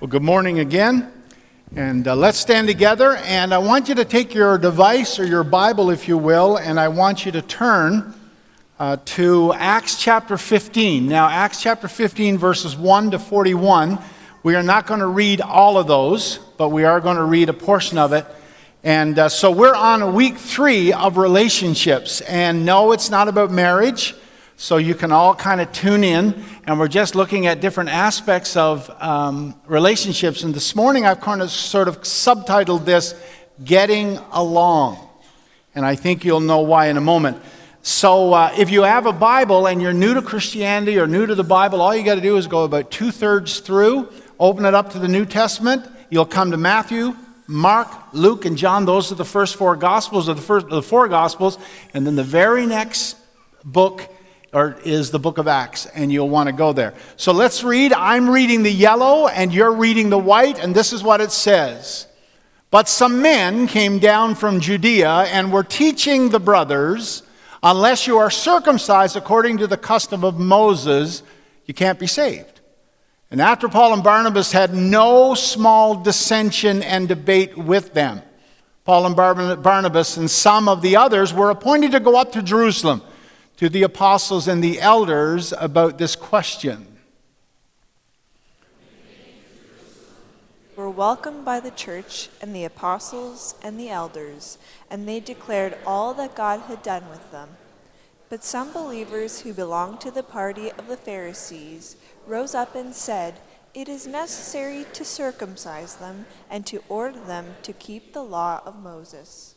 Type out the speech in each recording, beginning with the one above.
Well, good morning again. And uh, let's stand together. And I want you to take your device or your Bible, if you will, and I want you to turn uh, to Acts chapter 15. Now, Acts chapter 15, verses 1 to 41. We are not going to read all of those, but we are going to read a portion of it. And uh, so we're on week three of relationships. And no, it's not about marriage. So you can all kind of tune in, and we're just looking at different aspects of um, relationships. And this morning I've kind of sort of subtitled this Getting Along. And I think you'll know why in a moment. So uh, if you have a Bible and you're new to Christianity or new to the Bible, all you got to do is go about two thirds through, open it up to the New Testament. You'll come to Matthew, Mark, Luke, and John. Those are the first four Gospels, of the, first, the four Gospels. And then the very next book or is the book of Acts, and you'll want to go there. So let's read. I'm reading the yellow, and you're reading the white, and this is what it says. But some men came down from Judea and were teaching the brothers, unless you are circumcised according to the custom of Moses, you can't be saved. And after Paul and Barnabas had no small dissension and debate with them, Paul and Barnabas and some of the others were appointed to go up to Jerusalem to the apostles and the elders about this question. Were welcomed by the church and the apostles and the elders, and they declared all that God had done with them. But some believers who belonged to the party of the Pharisees rose up and said, It is necessary to circumcise them and to order them to keep the law of Moses.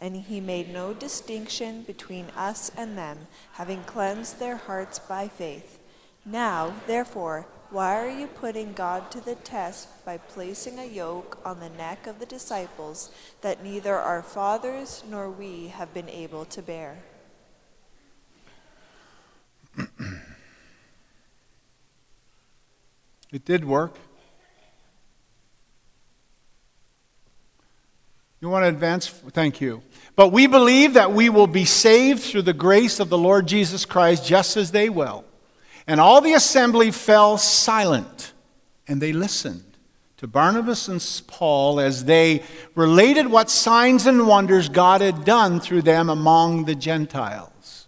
and he made no distinction between us and them, having cleansed their hearts by faith. Now, therefore, why are you putting God to the test by placing a yoke on the neck of the disciples that neither our fathers nor we have been able to bear? it did work. You want to advance? Thank you. But we believe that we will be saved through the grace of the Lord Jesus Christ just as they will. And all the assembly fell silent and they listened to Barnabas and Paul as they related what signs and wonders God had done through them among the Gentiles.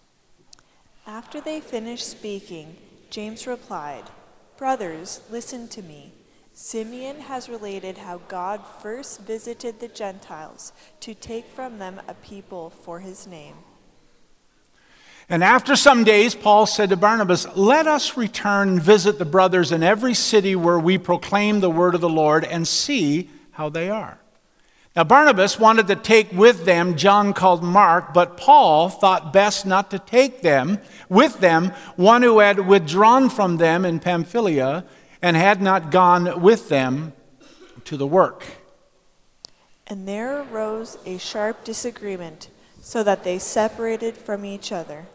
After they finished speaking, James replied, Brothers, listen to me. Simeon has related how God first visited the Gentiles to take from them a people for his name. And after some days, Paul said to Barnabas, Let us return and visit the brothers in every city where we proclaim the word of the Lord and see how they are. Now, Barnabas wanted to take with them John called Mark, but Paul thought best not to take them with them, one who had withdrawn from them in Pamphylia and had not gone with them to the work. And there arose a sharp disagreement, so that they separated from each other.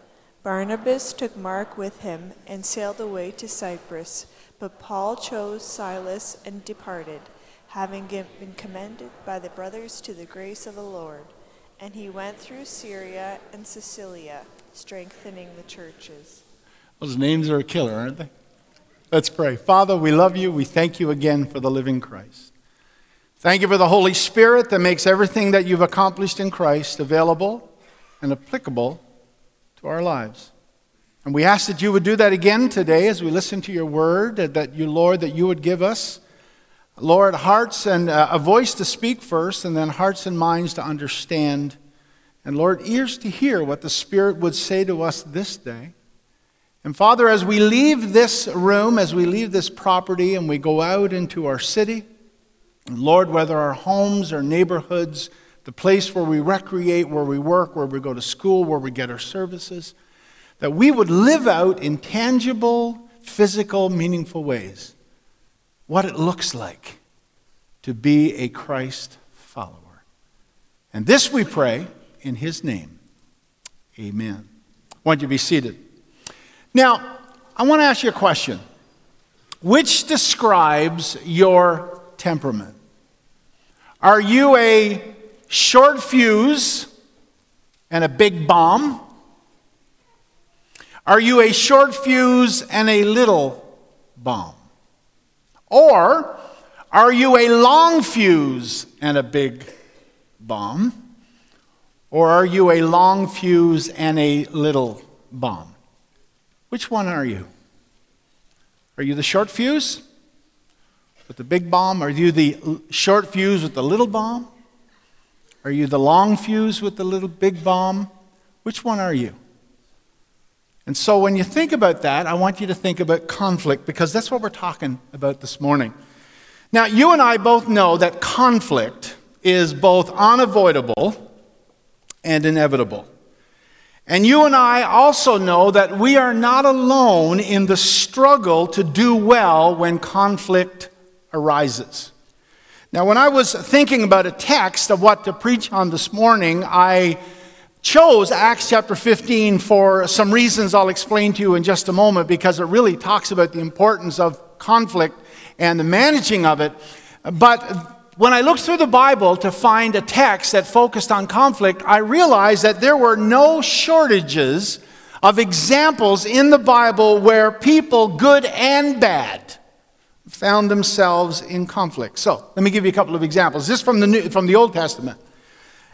Barnabas took Mark with him and sailed away to Cyprus, but Paul chose Silas and departed, having been commended by the brothers to the grace of the Lord. And he went through Syria and Cilicia, strengthening the churches. Those names are a killer, aren't they? Let's pray. Father, we love you. We thank you again for the living Christ. Thank you for the Holy Spirit that makes everything that you've accomplished in Christ available and applicable to our lives. And we ask that you would do that again today as we listen to your word, that you, Lord, that you would give us, Lord, hearts and uh, a voice to speak first, and then hearts and minds to understand, and Lord, ears to hear what the Spirit would say to us this day. And Father, as we leave this room, as we leave this property, and we go out into our city, Lord, whether our homes our neighborhoods, the place where we recreate, where we work, where we go to school, where we get our services, that we would live out in tangible, physical, meaningful ways what it looks like to be a Christ follower. And this we pray in his name. Amen. I want you be seated. Now, I want to ask you a question. Which describes your temperament? Are you a short fuse and a big bomb? Are you a short fuse and a little bomb? Or are you a long fuse and a big bomb? Or are you a long fuse and a little bomb? Which one are you? Are you the short fuse with the big bomb? Are you the short fuse with the little bomb? Are you the long fuse with the little big bomb? Which one are you? And so when you think about that, I want you to think about conflict because that's what we're talking about this morning. Now, you and I both know that conflict is both unavoidable and inevitable. And you and I also know that we are not alone in the struggle to do well when conflict arises. Now, when I was thinking about a text of what to preach on this morning, I chose Acts chapter 15 for some reasons I'll explain to you in just a moment because it really talks about the importance of conflict and the managing of it. But when I looked through the Bible to find a text that focused on conflict, I realized that there were no shortages of examples in the Bible where people, good and bad, found themselves in conflict. So, let me give you a couple of examples. This from the, New, from the Old Testament.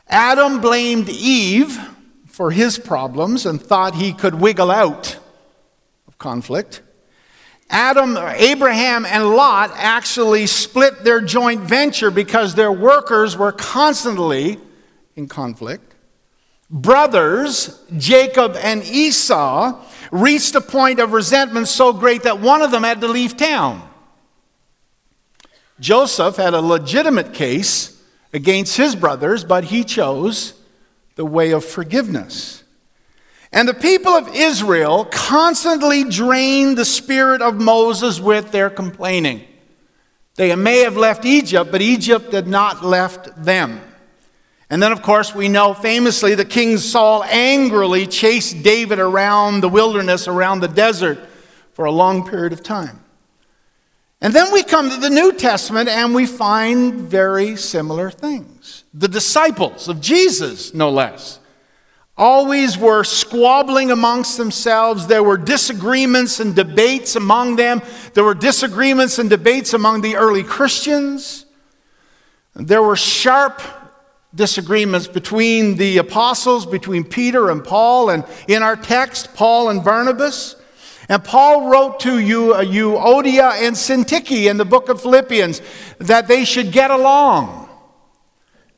Adam blamed Eve for his problems and thought he could wiggle out of conflict. Adam, Abraham, and Lot actually split their joint venture because their workers were constantly in conflict. Brothers, Jacob and Esau, reached a point of resentment so great that one of them had to leave town. Joseph had a legitimate case against his brothers, but he chose the way of forgiveness. And the people of Israel constantly drained the spirit of Moses with their complaining. They may have left Egypt, but Egypt had not left them. And then, of course, we know famously that King Saul angrily chased David around the wilderness, around the desert, for a long period of time. And then we come to the New Testament and we find very similar things. The disciples of Jesus, no less, always were squabbling amongst themselves. There were disagreements and debates among them. There were disagreements and debates among the early Christians. There were sharp disagreements between the apostles, between Peter and Paul, and in our text, Paul and Barnabas. And Paul wrote to you, uh, Euodia and Syntyche in the book of Philippians that they should get along.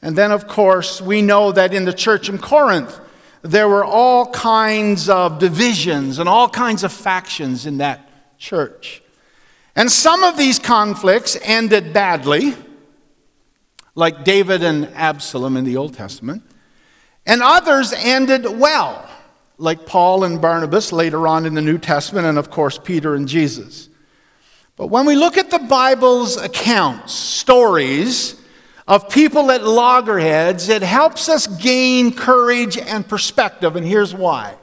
And then, of course, we know that in the church in Corinth, there were all kinds of divisions and all kinds of factions in that church. And some of these conflicts ended badly, like David and Absalom in the Old Testament, and others ended well like Paul and Barnabas later on in the New Testament, and of course, Peter and Jesus. But when we look at the Bible's accounts, stories of people at loggerheads, it helps us gain courage and perspective, and here's why.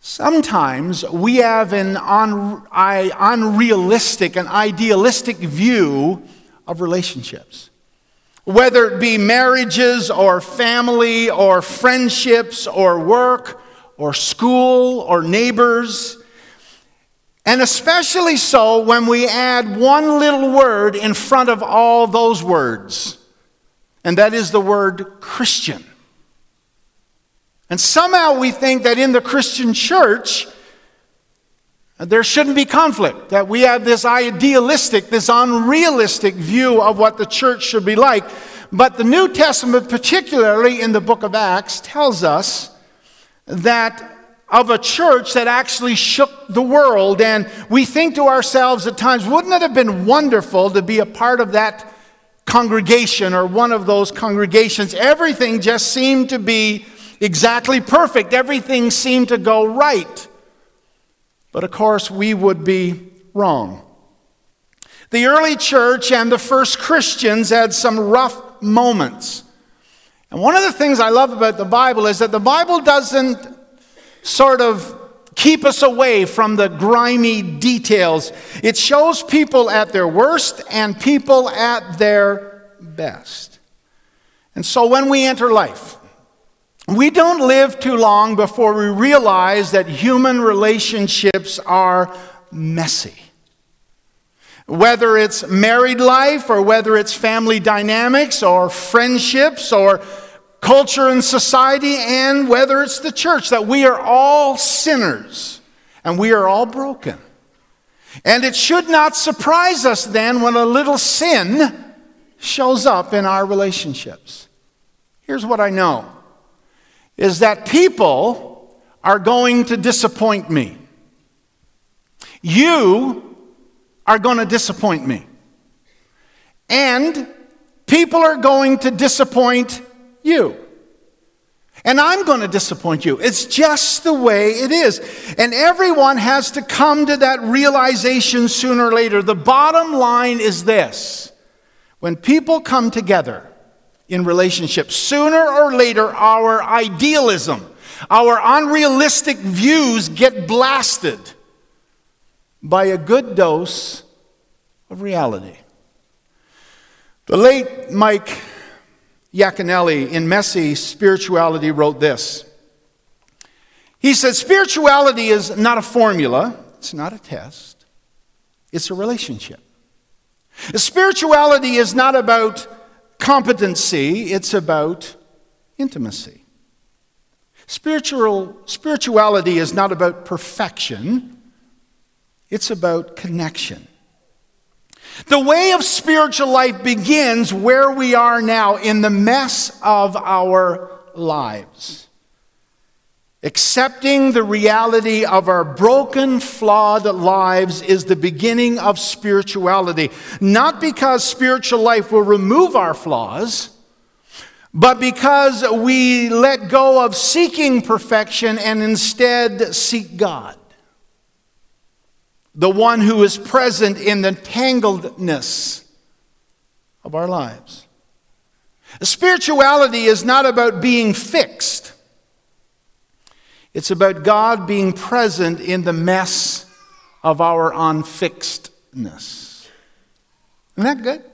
Sometimes we have an unrealistic, an idealistic view of relationships whether it be marriages or family or friendships or work or school or neighbors. And especially so when we add one little word in front of all those words, and that is the word Christian. And somehow we think that in the Christian church, there shouldn't be conflict, that we have this idealistic, this unrealistic view of what the church should be like. But the New Testament, particularly in the book of Acts, tells us that of a church that actually shook the world. And we think to ourselves at times, wouldn't it have been wonderful to be a part of that congregation or one of those congregations? Everything just seemed to be exactly perfect, everything seemed to go right. But of course, we would be wrong. the early church and the first Christians had some rough moments. And one of the things I love about the Bible is that the Bible doesn't sort of keep us away from the grimy details. It shows people at their worst and people at their best. And so when we enter life, we don't live too long before we realize that human relationships are messy. Whether it's married life or whether it's family dynamics or friendships or culture and society and whether it's the church, that we are all sinners and we are all broken. And it should not surprise us then when a little sin shows up in our relationships. Here's what I know is that people are going to disappoint me. You are going to disappoint me. And people are going to disappoint you. And I'm going to disappoint you. It's just the way it is. And everyone has to come to that realization sooner or later. The bottom line is this when people come together in relationships, sooner or later, our idealism, our unrealistic views get blasted by a good dose of reality. The late Mike Yaconelli in Messy Spirituality wrote this. He said, Spirituality is not a formula, it's not a test, it's a relationship. Spirituality is not about competency, it's about intimacy. Spiritual, spirituality is not about perfection, it's about connection. The way of spiritual life begins where we are now in the mess of our lives. Accepting the reality of our broken, flawed lives is the beginning of spirituality. Not because spiritual life will remove our flaws, but because we let go of seeking perfection and instead seek God the one who is present in the tangledness of our lives. Spirituality is not about being fixed, it's about God being present in the mess of our unfixedness. Isn't that good?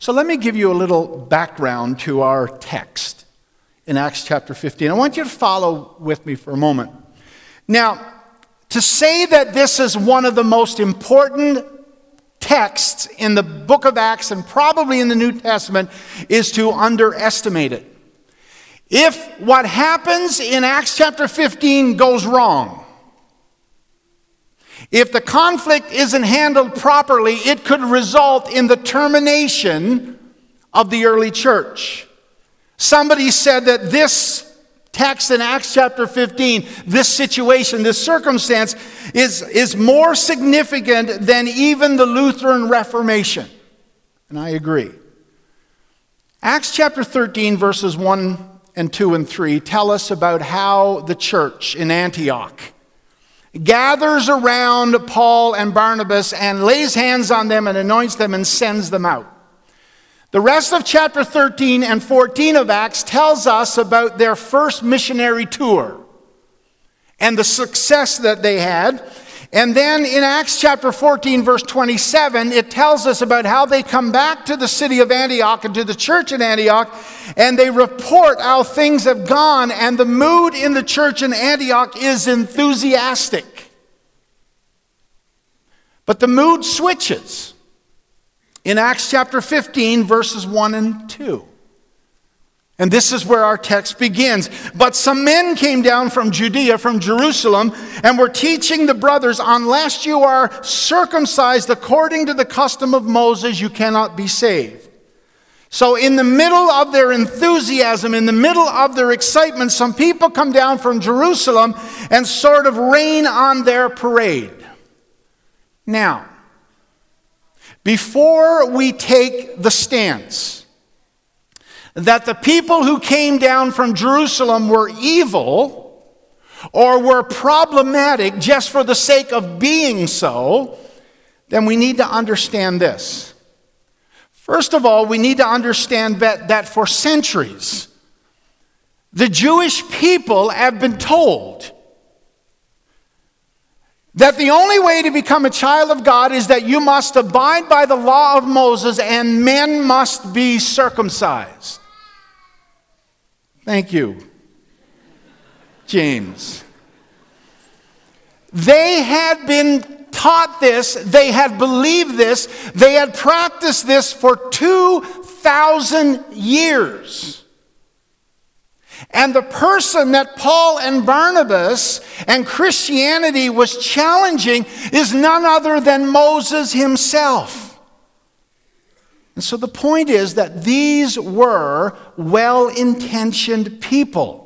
So let me give you a little background to our text in Acts chapter 15. I want you to follow with me for a moment. Now, to say that this is one of the most important texts in the book of Acts and probably in the New Testament is to underestimate it. If what happens in Acts chapter 15 goes wrong, if the conflict isn't handled properly, it could result in the termination of the early church. Somebody said that this text in Acts chapter 15, this situation, this circumstance, is, is more significant than even the Lutheran Reformation. And I agree. Acts chapter 13, verses 1 and 2 and 3 tell us about how the church in Antioch gathers around Paul and Barnabas and lays hands on them and anoints them and sends them out. The rest of chapter 13 and 14 of Acts tells us about their first missionary tour and the success that they had. And then in Acts chapter 14, verse 27, it tells us about how they come back to the city of Antioch and to the church in Antioch, and they report how things have gone, and the mood in the church in Antioch is enthusiastic. But the mood switches in Acts chapter 15, verses 1 and 2. And this is where our text begins. But some men came down from Judea, from Jerusalem, and were teaching the brothers, unless you are circumcised according to the custom of Moses, you cannot be saved. So, in the middle of their enthusiasm, in the middle of their excitement, some people come down from Jerusalem and sort of rain on their parade. Now, before we take the stance that the people who came down from Jerusalem were evil or were problematic just for the sake of being so, then we need to understand this. First of all, we need to understand that, that for centuries, the Jewish people have been told that the only way to become a child of God is that you must abide by the law of Moses and men must be circumcised. Thank you, James. They had been taught this, they had believed this, they had practiced this for 2,000 years. And the person that Paul and Barnabas and Christianity was challenging is none other than Moses himself. And so the point is that these were well intentioned people.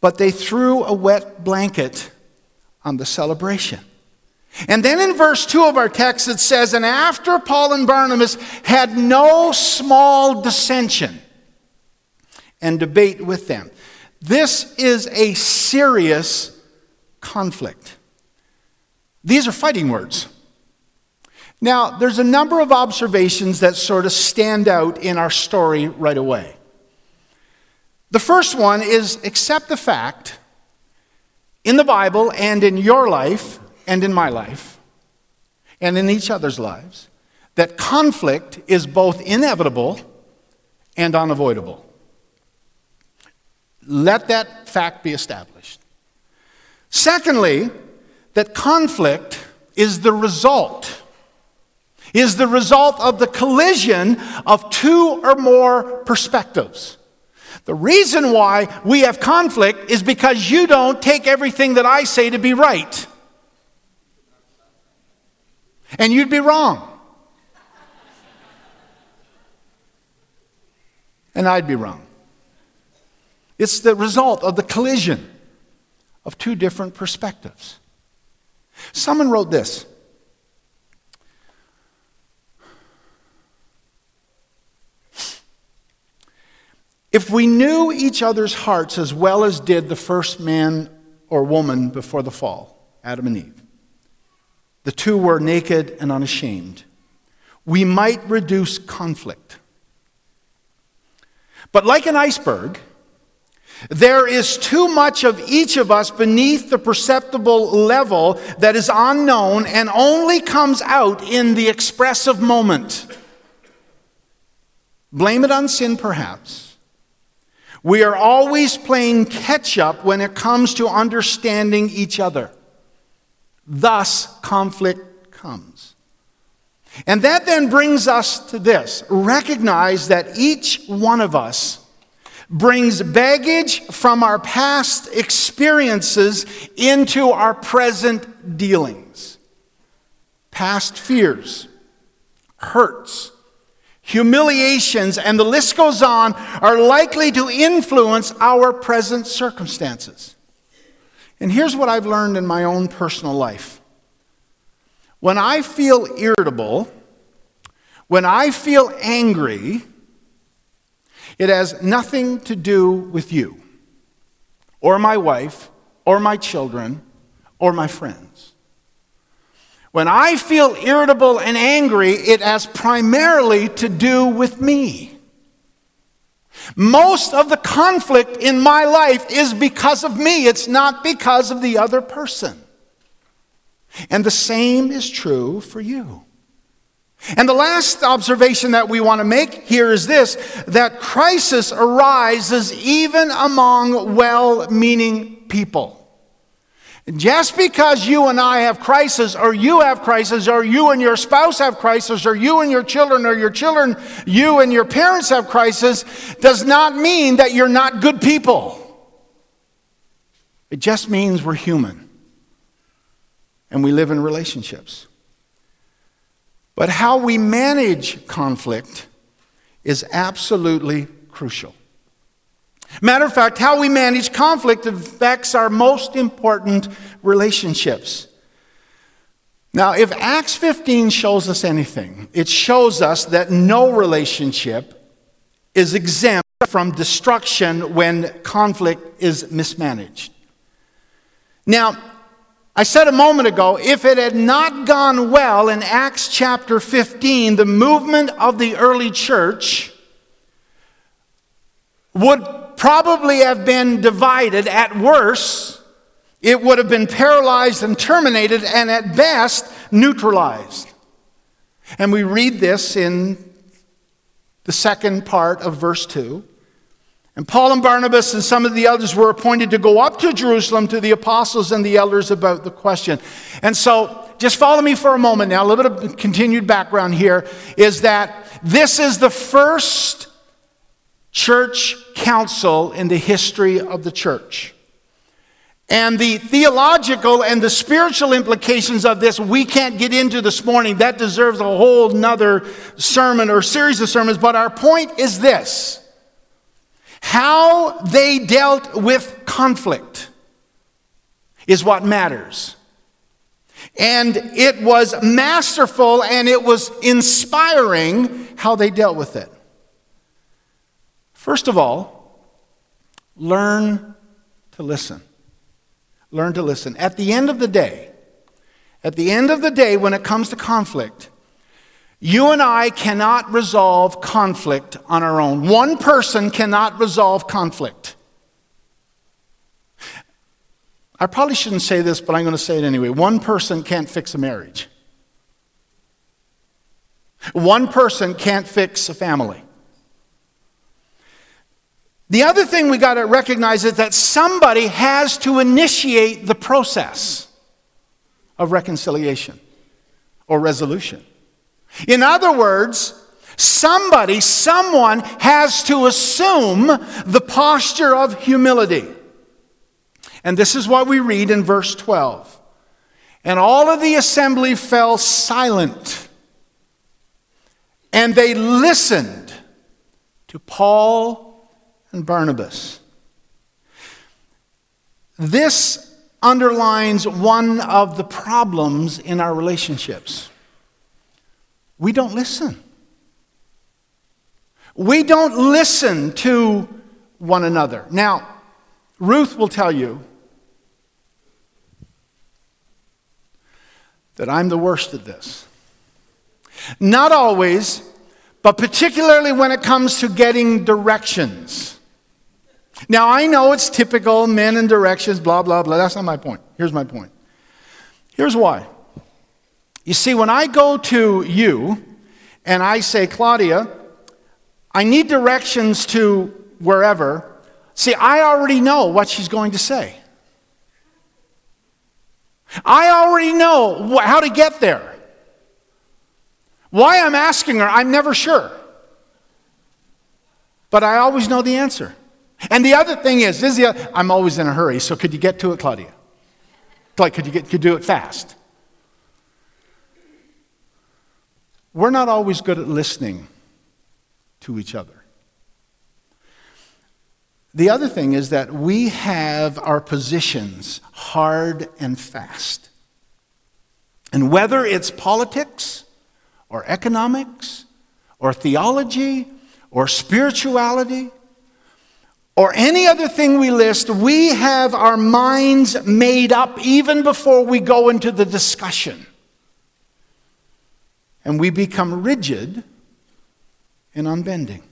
But they threw a wet blanket on the celebration. And then in verse 2 of our text it says, And after Paul and Barnabas had no small dissension, and debate with them. This is a serious conflict. These are fighting words. Now, there's a number of observations that sort of stand out in our story right away. The first one is accept the fact in the Bible and in your life and in my life and in each other's lives that conflict is both inevitable and unavoidable. Let that fact be established. Secondly, that conflict is the result is the result of the collision of two or more perspectives. The reason why we have conflict is because you don't take everything that I say to be right. And you'd be wrong. And I'd be wrong. It's the result of the collision of two different perspectives. Someone wrote this. If we knew each other's hearts as well as did the first man or woman before the fall, Adam and Eve, the two were naked and unashamed, we might reduce conflict. But like an iceberg, there is too much of each of us beneath the perceptible level that is unknown and only comes out in the expressive moment. Blame it on sin, perhaps. We are always playing catch up when it comes to understanding each other. Thus, conflict comes. And that then brings us to this recognize that each one of us brings baggage from our past experiences into our present dealings. Past fears, hurts, humiliations, and the list goes on are likely to influence our present circumstances. And here's what I've learned in my own personal life when I feel irritable, when I feel angry, it has nothing to do with you, or my wife, or my children, or my friends. When I feel irritable and angry, it has primarily to do with me. Most of the conflict in my life is because of me, it's not because of the other person. And the same is true for you. And the last observation that we want to make here is this that crisis arises even among well meaning people. Just because you and I have crisis, or you have crisis, or you and your spouse have crisis, or you and your children, or your children, you and your parents have crisis, does not mean that you're not good people. It just means we're human and we live in relationships. But how we manage conflict is absolutely crucial. Matter of fact, how we manage conflict affects our most important relationships. Now, if Acts 15 shows us anything, it shows us that no relationship is exempt from destruction when conflict is mismanaged. Now, I said a moment ago, if it had not gone well in Acts chapter 15, the movement of the early church would probably have been divided. At worst, it would have been paralyzed and terminated, and at best, neutralized. And we read this in the second part of verse 2. And Paul and Barnabas and some of the others were appointed to go up to Jerusalem to the apostles and the elders about the question. And so, just follow me for a moment now. A little bit of continued background here is that this is the first church council in the history of the church. And the theological and the spiritual implications of this we can't get into this morning. That deserves a whole nother sermon or series of sermons. But our point is this how they dealt with conflict is what matters. And it was masterful and it was inspiring how they dealt with it. First of all, learn to listen. Learn to listen. At the end of the day, at the end of the day, when it comes to conflict, you and I cannot resolve conflict on our own. One person cannot resolve conflict. I probably shouldn't say this, but I'm going to say it anyway. One person can't fix a marriage. One person can't fix a family. The other thing we got to recognize is that somebody has to initiate the process of reconciliation or resolution. In other words, somebody, someone has to assume the posture of humility. And this is what we read in verse 12. And all of the assembly fell silent, and they listened to Paul and Barnabas. This underlines one of the problems in our relationships. We don't listen. We don't listen to one another. Now, Ruth will tell you that I'm the worst at this. Not always, but particularly when it comes to getting directions. Now, I know it's typical men and directions, blah, blah, blah. That's not my point. Here's my point. Here's why. You see, when I go to you and I say, Claudia, I need directions to wherever, see, I already know what she's going to say. I already know how to get there. Why I'm asking her, I'm never sure. But I always know the answer. And the other thing is, this is the, I'm always in a hurry, so could you get to it, Claudia? Like, could you, get, could you do it fast? We're not always good at listening to each other. The other thing is that we have our positions hard and fast. And whether it's politics or economics or theology or spirituality or any other thing we list, we have our minds made up even before we go into the discussion and we become rigid and unbending.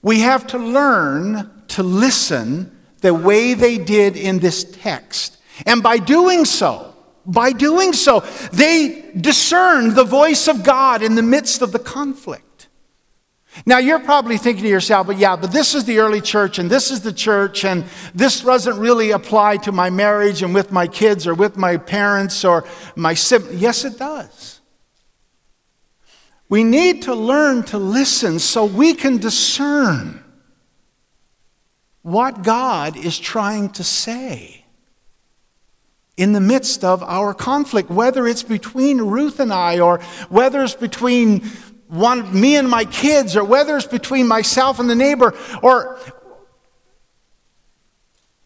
We have to learn to listen the way they did in this text. And by doing so, by doing so, they discerned the voice of God in the midst of the conflict. Now, you're probably thinking to yourself, but yeah, but this is the early church, and this is the church, and this doesn't really apply to my marriage and with my kids or with my parents or my siblings. Yes, it does. We need to learn to listen so we can discern what God is trying to say in the midst of our conflict, whether it's between Ruth and I, or whether it's between one, me and my kids, or whether it's between myself and the neighbor, or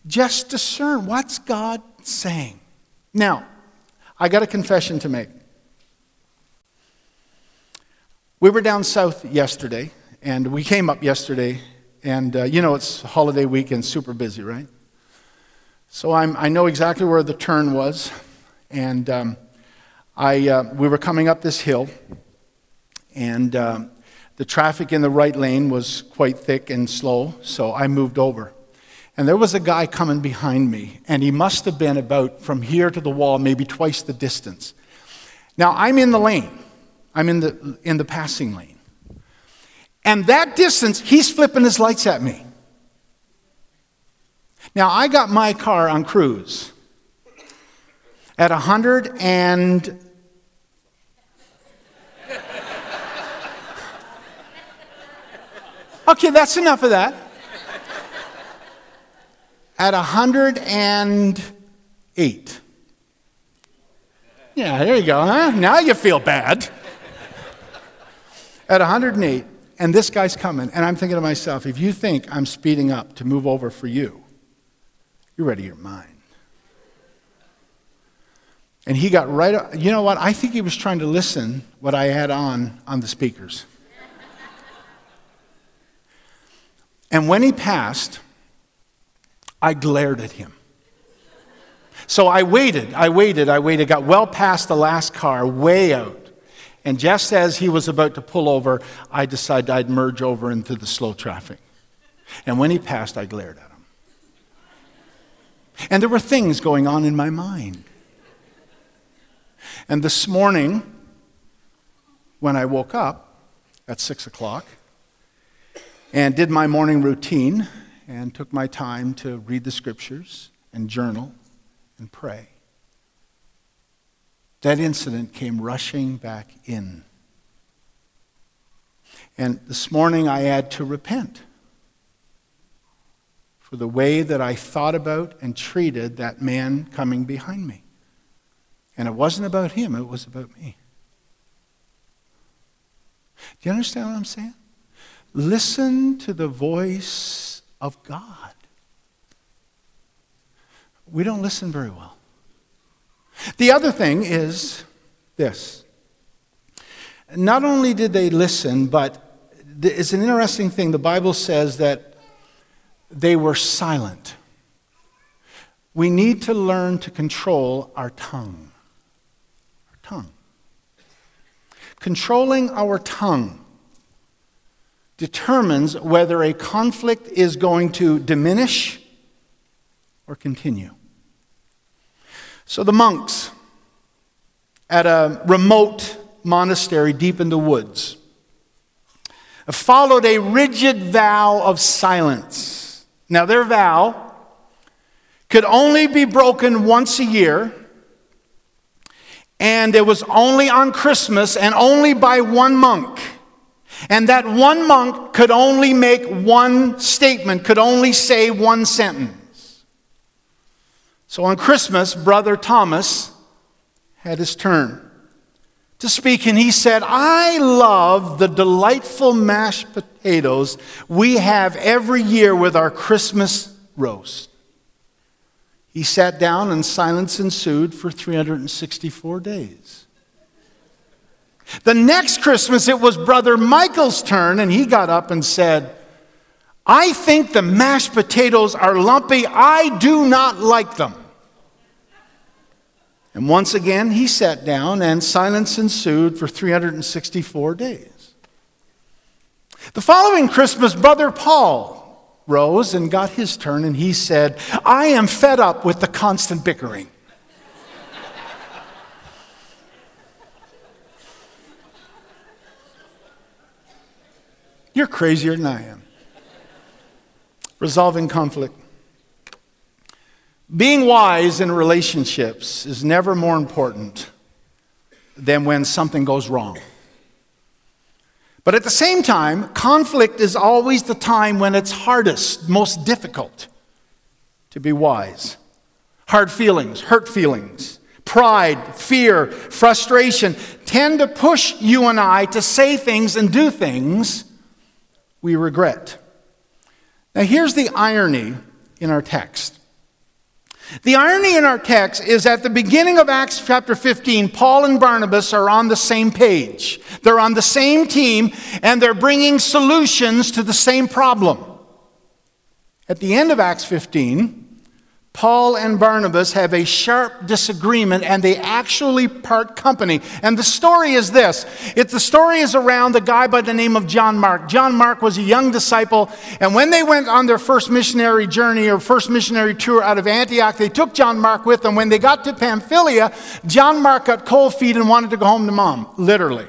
just discern what's God saying. Now, I got a confession to make. We were down south yesterday, and we came up yesterday, and uh, you know it's holiday weekend, super busy, right? So I'm, I know exactly where the turn was, and um, I, uh, we were coming up this hill, and uh, the traffic in the right lane was quite thick and slow, so I moved over. And there was a guy coming behind me, and he must have been about from here to the wall, maybe twice the distance. Now, I'm in the lane, I'm in the, in the passing lane. And that distance, he's flipping his lights at me. Now, I got my car on cruise at 100 and. Okay, that's enough of that. At 108. Yeah, there you go, huh? Now you feel bad. At 108, and this guy's coming, and I'm thinking to myself, if you think I'm speeding up to move over for you, you're ready your mind. And he got right, you know what? I think he was trying to listen what I had on on the speakers. and when he passed, I glared at him. So I waited, I waited, I waited, got well past the last car, way out. And just as he was about to pull over, I decided I'd merge over into the slow traffic. And when he passed, I glared at him. And there were things going on in my mind. And this morning, when I woke up at six o'clock and did my morning routine and took my time to read the scriptures and journal and pray, that incident came rushing back in. And this morning I had to repent for the way that I thought about and treated that man coming behind me. And it wasn't about him, it was about me. Do you understand what I'm saying? Listen to the voice of God. We don't listen very well. The other thing is this. Not only did they listen, but it's an interesting thing. The Bible says that they were silent. We need to learn to control our tongue. Our tongue. Controlling our tongue determines whether a conflict is going to diminish or continue. So the monks at a remote monastery deep in the woods followed a rigid vow of silence now, their vow could only be broken once a year, and it was only on Christmas and only by one monk. And that one monk could only make one statement, could only say one sentence. So on Christmas, Brother Thomas had his turn to speak, and he said, I love the delightful mashed potatoes we have every year with our Christmas roast. He sat down, and silence ensued for 364 days. The next Christmas, it was Brother Michael's turn, and he got up and said, I think the mashed potatoes are lumpy. I do not like them. And once again, he sat down, and silence ensued for 364 days. The following Christmas, Brother Paul rose and got his turn, and he said, I am fed up with the constant bickering. You're crazier than I am. Resolving conflict. Being wise in relationships is never more important than when something goes wrong. But at the same time, conflict is always the time when it's hardest, most difficult to be wise. Hard feelings, hurt feelings, pride, fear, frustration tend to push you and I to say things and do things we regret. Now, here's the irony in our text the irony in our text is at the beginning of Acts chapter 15, Paul and Barnabas are on the same page. They're on the same team and they're bringing solutions to the same problem. At the end of Acts 15, Paul and Barnabas have a sharp disagreement and they actually part company. And the story is this it's the story is around a guy by the name of John Mark. John Mark was a young disciple, and when they went on their first missionary journey or first missionary tour out of Antioch, they took John Mark with them. When they got to Pamphylia, John Mark got cold feet and wanted to go home to mom, literally.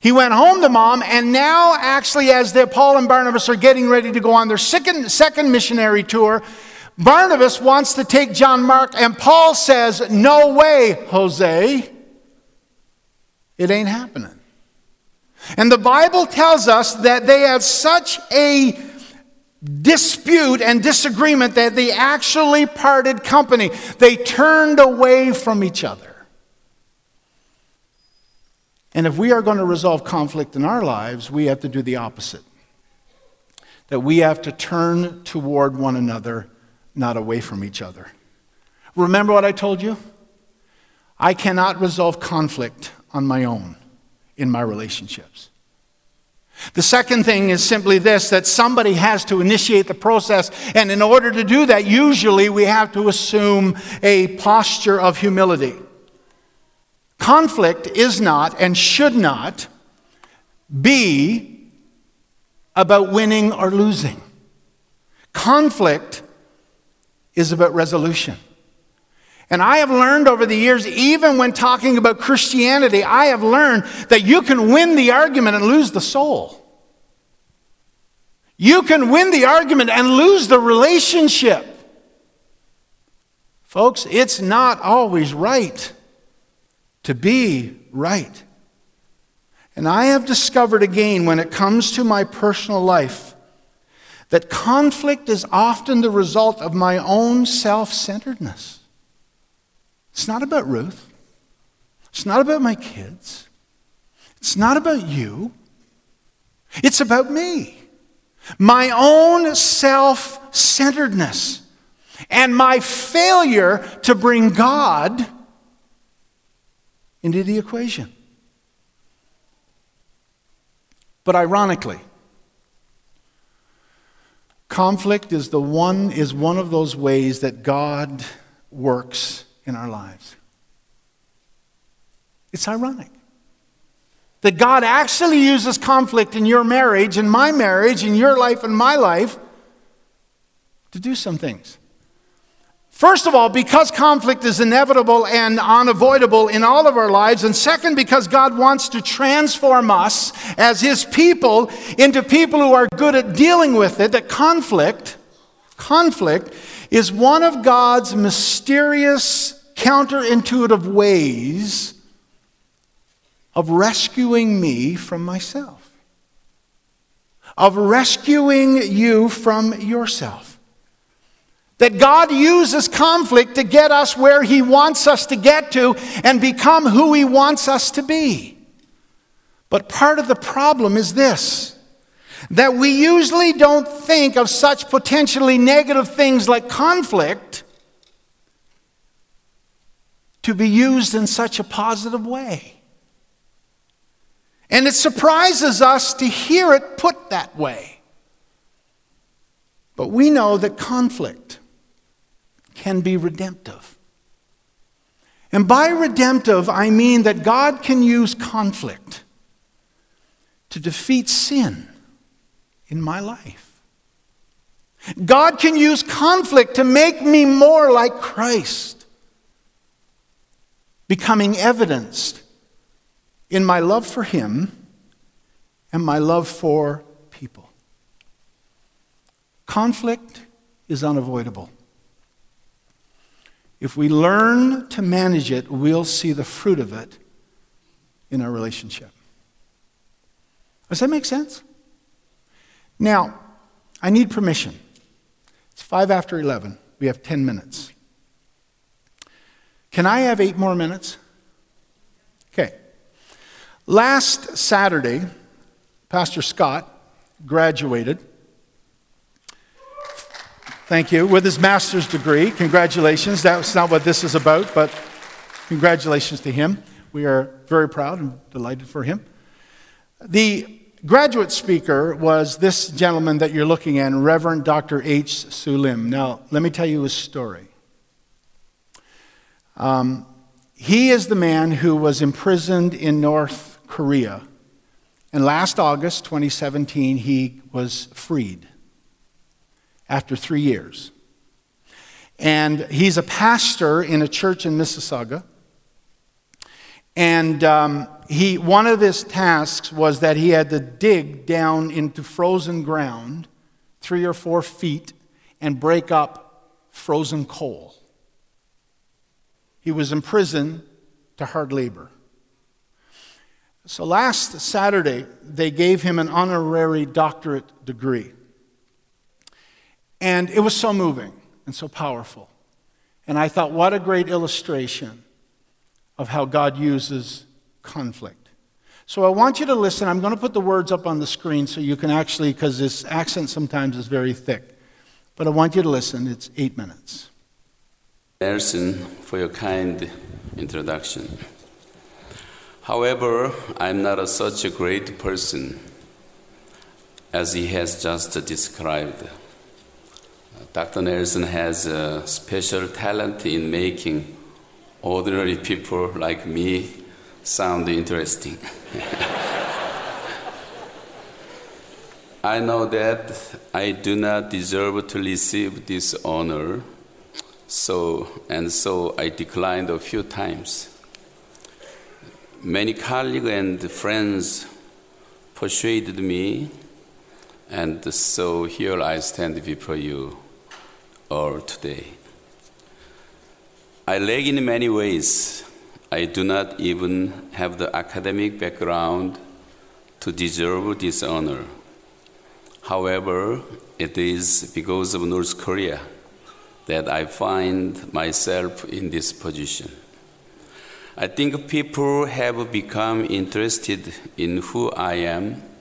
He went home to mom, and now, actually, as Paul and Barnabas are getting ready to go on their second, second missionary tour, Barnabas wants to take John Mark, and Paul says, No way, Jose. It ain't happening. And the Bible tells us that they had such a dispute and disagreement that they actually parted company. They turned away from each other. And if we are going to resolve conflict in our lives, we have to do the opposite. That we have to turn toward one another not away from each other. Remember what I told you? I cannot resolve conflict on my own in my relationships. The second thing is simply this that somebody has to initiate the process, and in order to do that, usually we have to assume a posture of humility. Conflict is not and should not be about winning or losing. Conflict is about resolution. And I have learned over the years, even when talking about Christianity, I have learned that you can win the argument and lose the soul. You can win the argument and lose the relationship. Folks, it's not always right to be right. And I have discovered again when it comes to my personal life that conflict is often the result of my own self centeredness. It's not about Ruth. It's not about my kids. It's not about you. It's about me. My own self centeredness and my failure to bring God into the equation. But ironically, Conflict is the one is one of those ways that God works in our lives. It's ironic that God actually uses conflict in your marriage, in my marriage, in your life, and my life to do some things. First of all, because conflict is inevitable and unavoidable in all of our lives. And second, because God wants to transform us as His people into people who are good at dealing with it, that conflict, conflict is one of God's mysterious, counterintuitive ways of rescuing me from myself, of rescuing you from yourself. That God uses conflict to get us where He wants us to get to and become who He wants us to be. But part of the problem is this that we usually don't think of such potentially negative things like conflict to be used in such a positive way. And it surprises us to hear it put that way. But we know that conflict can be redemptive. And by redemptive, I mean that God can use conflict to defeat sin in my life. God can use conflict to make me more like Christ, becoming evidenced in my love for Him and my love for people. Conflict is unavoidable. If we learn to manage it, we'll see the fruit of it in our relationship. Does that make sense? Now, I need permission. It's 5 after 11. We have 10 minutes. Can I have eight more minutes? Okay. Last Saturday, Pastor Scott graduated Thank you. With his master's degree. Congratulations. That's not what this is about, but congratulations to him. We are very proud and delighted for him. The graduate speaker was this gentleman that you're looking at, Reverend Dr. H. Sulim. Now, let me tell you his story. Um, he is the man who was imprisoned in North Korea. And last August 2017, he was freed after three years. And he's a pastor in a church in Mississauga. And um, he, one of his tasks was that he had to dig down into frozen ground, three or four feet, and break up frozen coal. He was in prison to hard labor. So last Saturday, they gave him an honorary doctorate degree. And it was so moving and so powerful. And I thought, what a great illustration of how God uses conflict. So I want you to listen. I'm going to put the words up on the screen so you can actually, because this accent sometimes is very thick. But I want you to listen. It's eight minutes. Nelson, for your kind introduction. However, I'm not a, such a great person as he has just described. Dr. Nelson has a special talent in making ordinary people like me sound interesting. I know that I do not deserve to receive this honor, so and so I declined a few times. Many colleagues and friends persuaded me, and so here I stand before you all today. I lag in many ways. I do not even have the academic background to deserve this honor. However, it is because of North Korea that I find myself in this position. I think people have become interested in who I am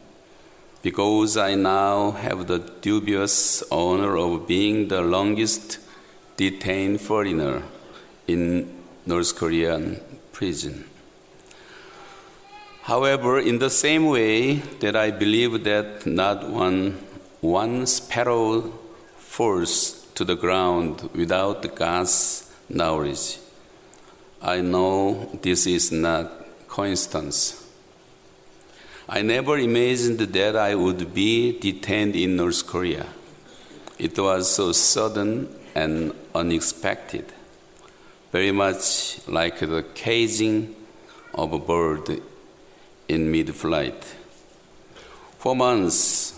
because I now have the dubious honor of being the longest detained foreigner in North Korean prison. However, in the same way that I believe that not one, one sparrow falls to the ground without God's knowledge, I know this is not coincidence. I never imagined that I would be detained in North Korea. It was so sudden and unexpected, very much like the caging of a bird in mid flight. For months,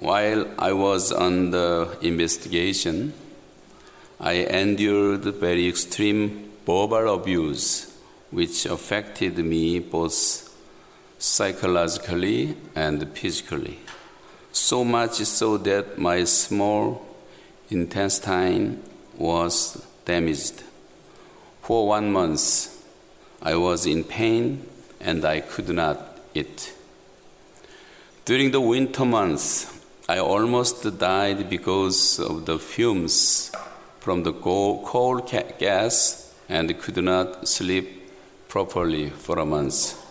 while I was the investigation, I endured very extreme verbal abuse, which affected me both psychologically and physically. So much so that my small intestine was damaged. For one month, I was in pain and I could not eat. During the winter months, I almost died because of the fumes from the coal gas and could not sleep properly for a month.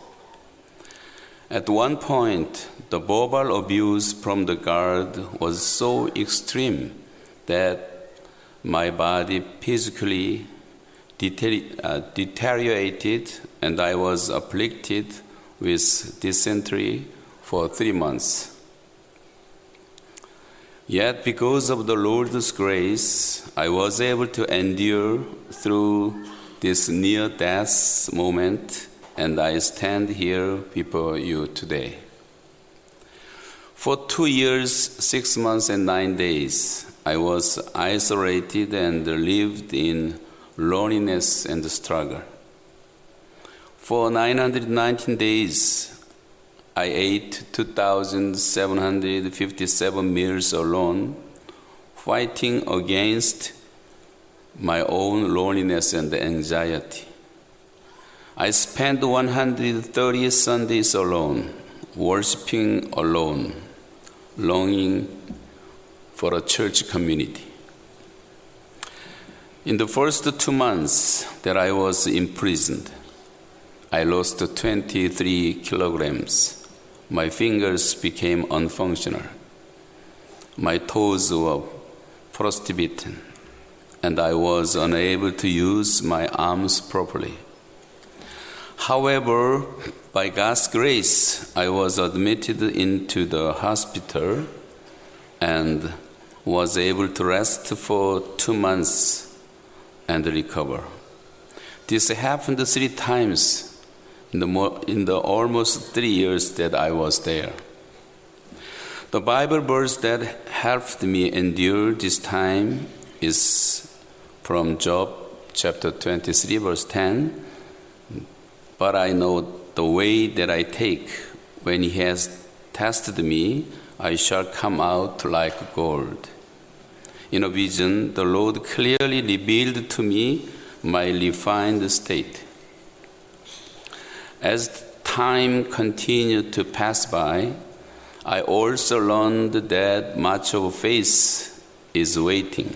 At one point, the verbal abuse from the guard was so extreme that my body physically uh, deteriorated and I was afflicted with dysentery for three months. Yet, because of the Lord's grace, I was able to endure through this near death moment, and I stand here before you today. For two years, six months, and nine days, I was isolated and lived in loneliness and struggle. For 919 days, I ate 2,757 meals alone, fighting against my own loneliness and anxiety. I spent 130 Sundays alone, worshiping alone, longing for a church community. In the first two months that I was imprisoned, I lost 23 kilograms My fingers became unfunctional. My toes were frostbitten, and I was unable to use my arms properly. However, by God's grace, I was admitted into the hospital and was able to rest for two months and recover. This happened three times in the, more, in the almost three years that I was there. The Bible verse that helped me endure this time is from Job chapter 23, verse 10. But I know the way that I take when he has tested me, I shall come out like gold. In a vision, the Lord clearly revealed to me my refined state. As time continued to pass by, I also learned that much of faith is waiting.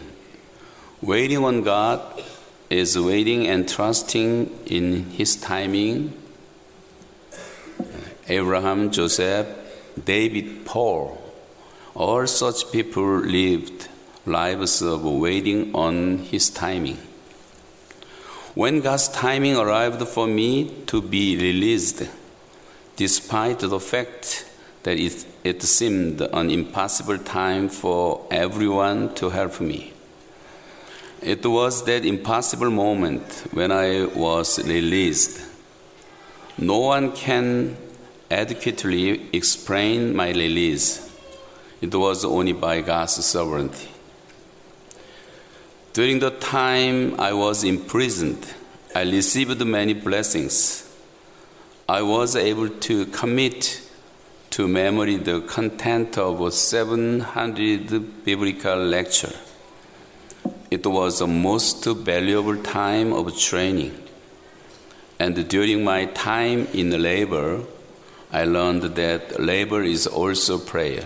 Waiting on God is waiting and trusting in His timing. Abraham, Joseph, David, Paul, all such people lived lives of waiting on His timing. When God's timing arrived for me to be released, despite the fact that it, it seemed an impossible time for everyone to help me. It was that impossible moment when I was released. No one can adequately explain my release. It was only by God's sovereignty. During the time I was imprisoned, I received many blessings. I was able to commit to memory the content of 700 biblical lecture. It was a most valuable time of training. And during my time in labor, I learned that labor is also prayer.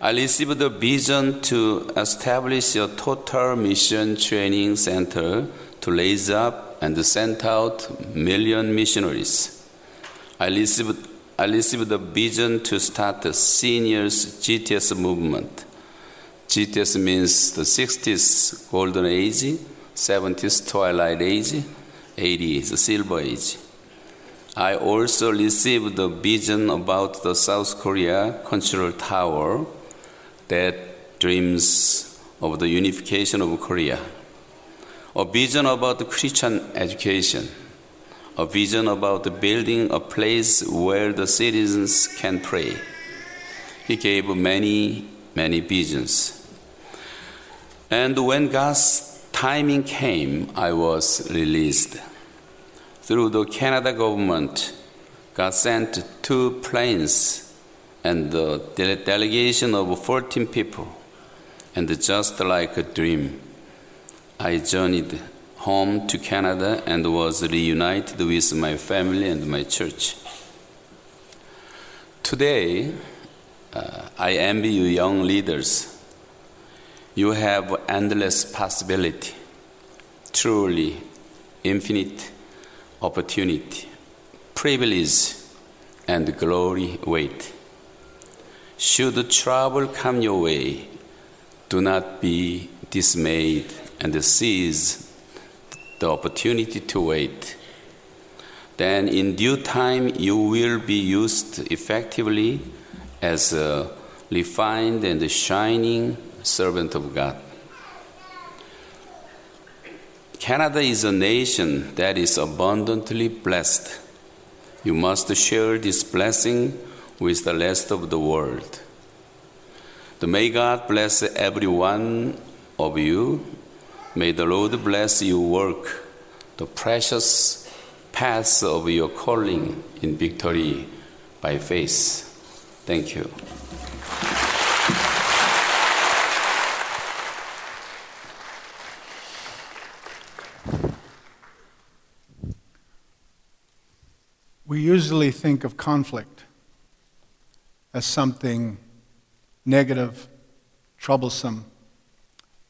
I received the vision to establish a total mission training center to raise up and send out million missionaries. I received, I received the vision to start the seniors GTS movement. GTS means the 60s golden age, 70s twilight age, 80s silver age. I also received the vision about the South Korea Cultural Tower that dreams of the unification of Korea, a vision about Christian education, a vision about building a place where the citizens can pray. He gave many, many visions. And when God's timing came, I was released. Through the Canada government, God sent two planes and the delegation of 14 people. And just like a dream, I journeyed home to Canada and was reunited with my family and my church. Today, uh, I envy you young leaders. You have endless possibility, truly infinite opportunity, privilege, and glory wait. Should trouble come your way, do not be dismayed and seize the opportunity to wait. Then, in due time, you will be used effectively as a refined and shining servant of God. Canada is a nation that is abundantly blessed. You must share this blessing with the rest of the world. May God bless every one of you. May the Lord bless your work, the precious paths of your calling in victory by faith. Thank you. We usually think of conflict as something negative, troublesome,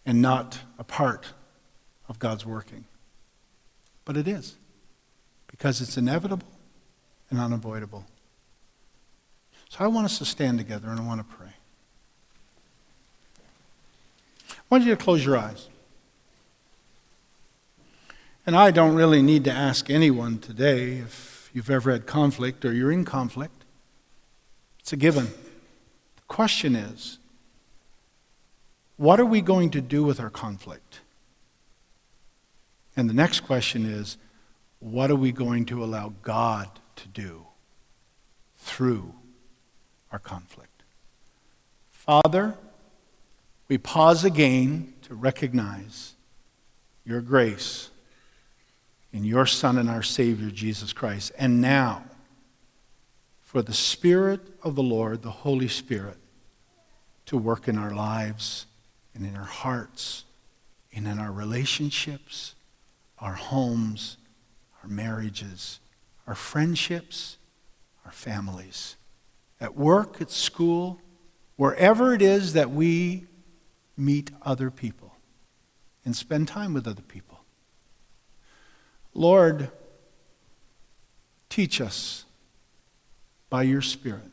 and not a part of God's working. But it is, because it's inevitable and unavoidable. So I want us to stand together and I want to pray. I want you to close your eyes. And I don't really need to ask anyone today if you've ever had conflict or you're in conflict. It's a given. The question is what are we going to do with our conflict? And the next question is what are we going to allow God to do through our conflict? Father, we pause again to recognize your grace in your Son and our Savior, Jesus Christ. And now, for the Spirit of the Lord, the Holy Spirit, to work in our lives and in our hearts and in our relationships, our homes, our marriages, our friendships, our families, at work, at school, wherever it is that we meet other people and spend time with other people. Lord, teach us by your Spirit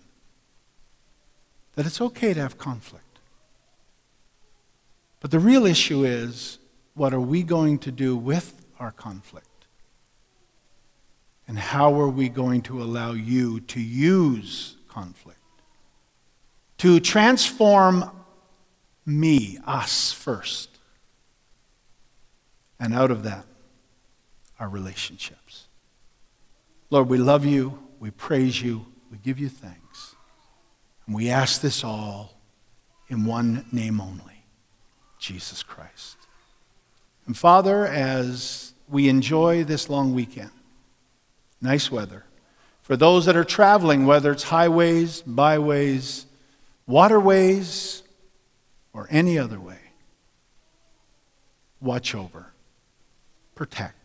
that it's okay to have conflict. But the real issue is what are we going to do with our conflict? And how are we going to allow you to use conflict to transform me, us first, and out of that, our relationships? Lord, we love you, we praise you, we give you thanks. And we ask this all in one name only Jesus Christ. And Father, as we enjoy this long weekend, nice weather, for those that are traveling, whether it's highways, byways, waterways, or any other way, watch over, protect.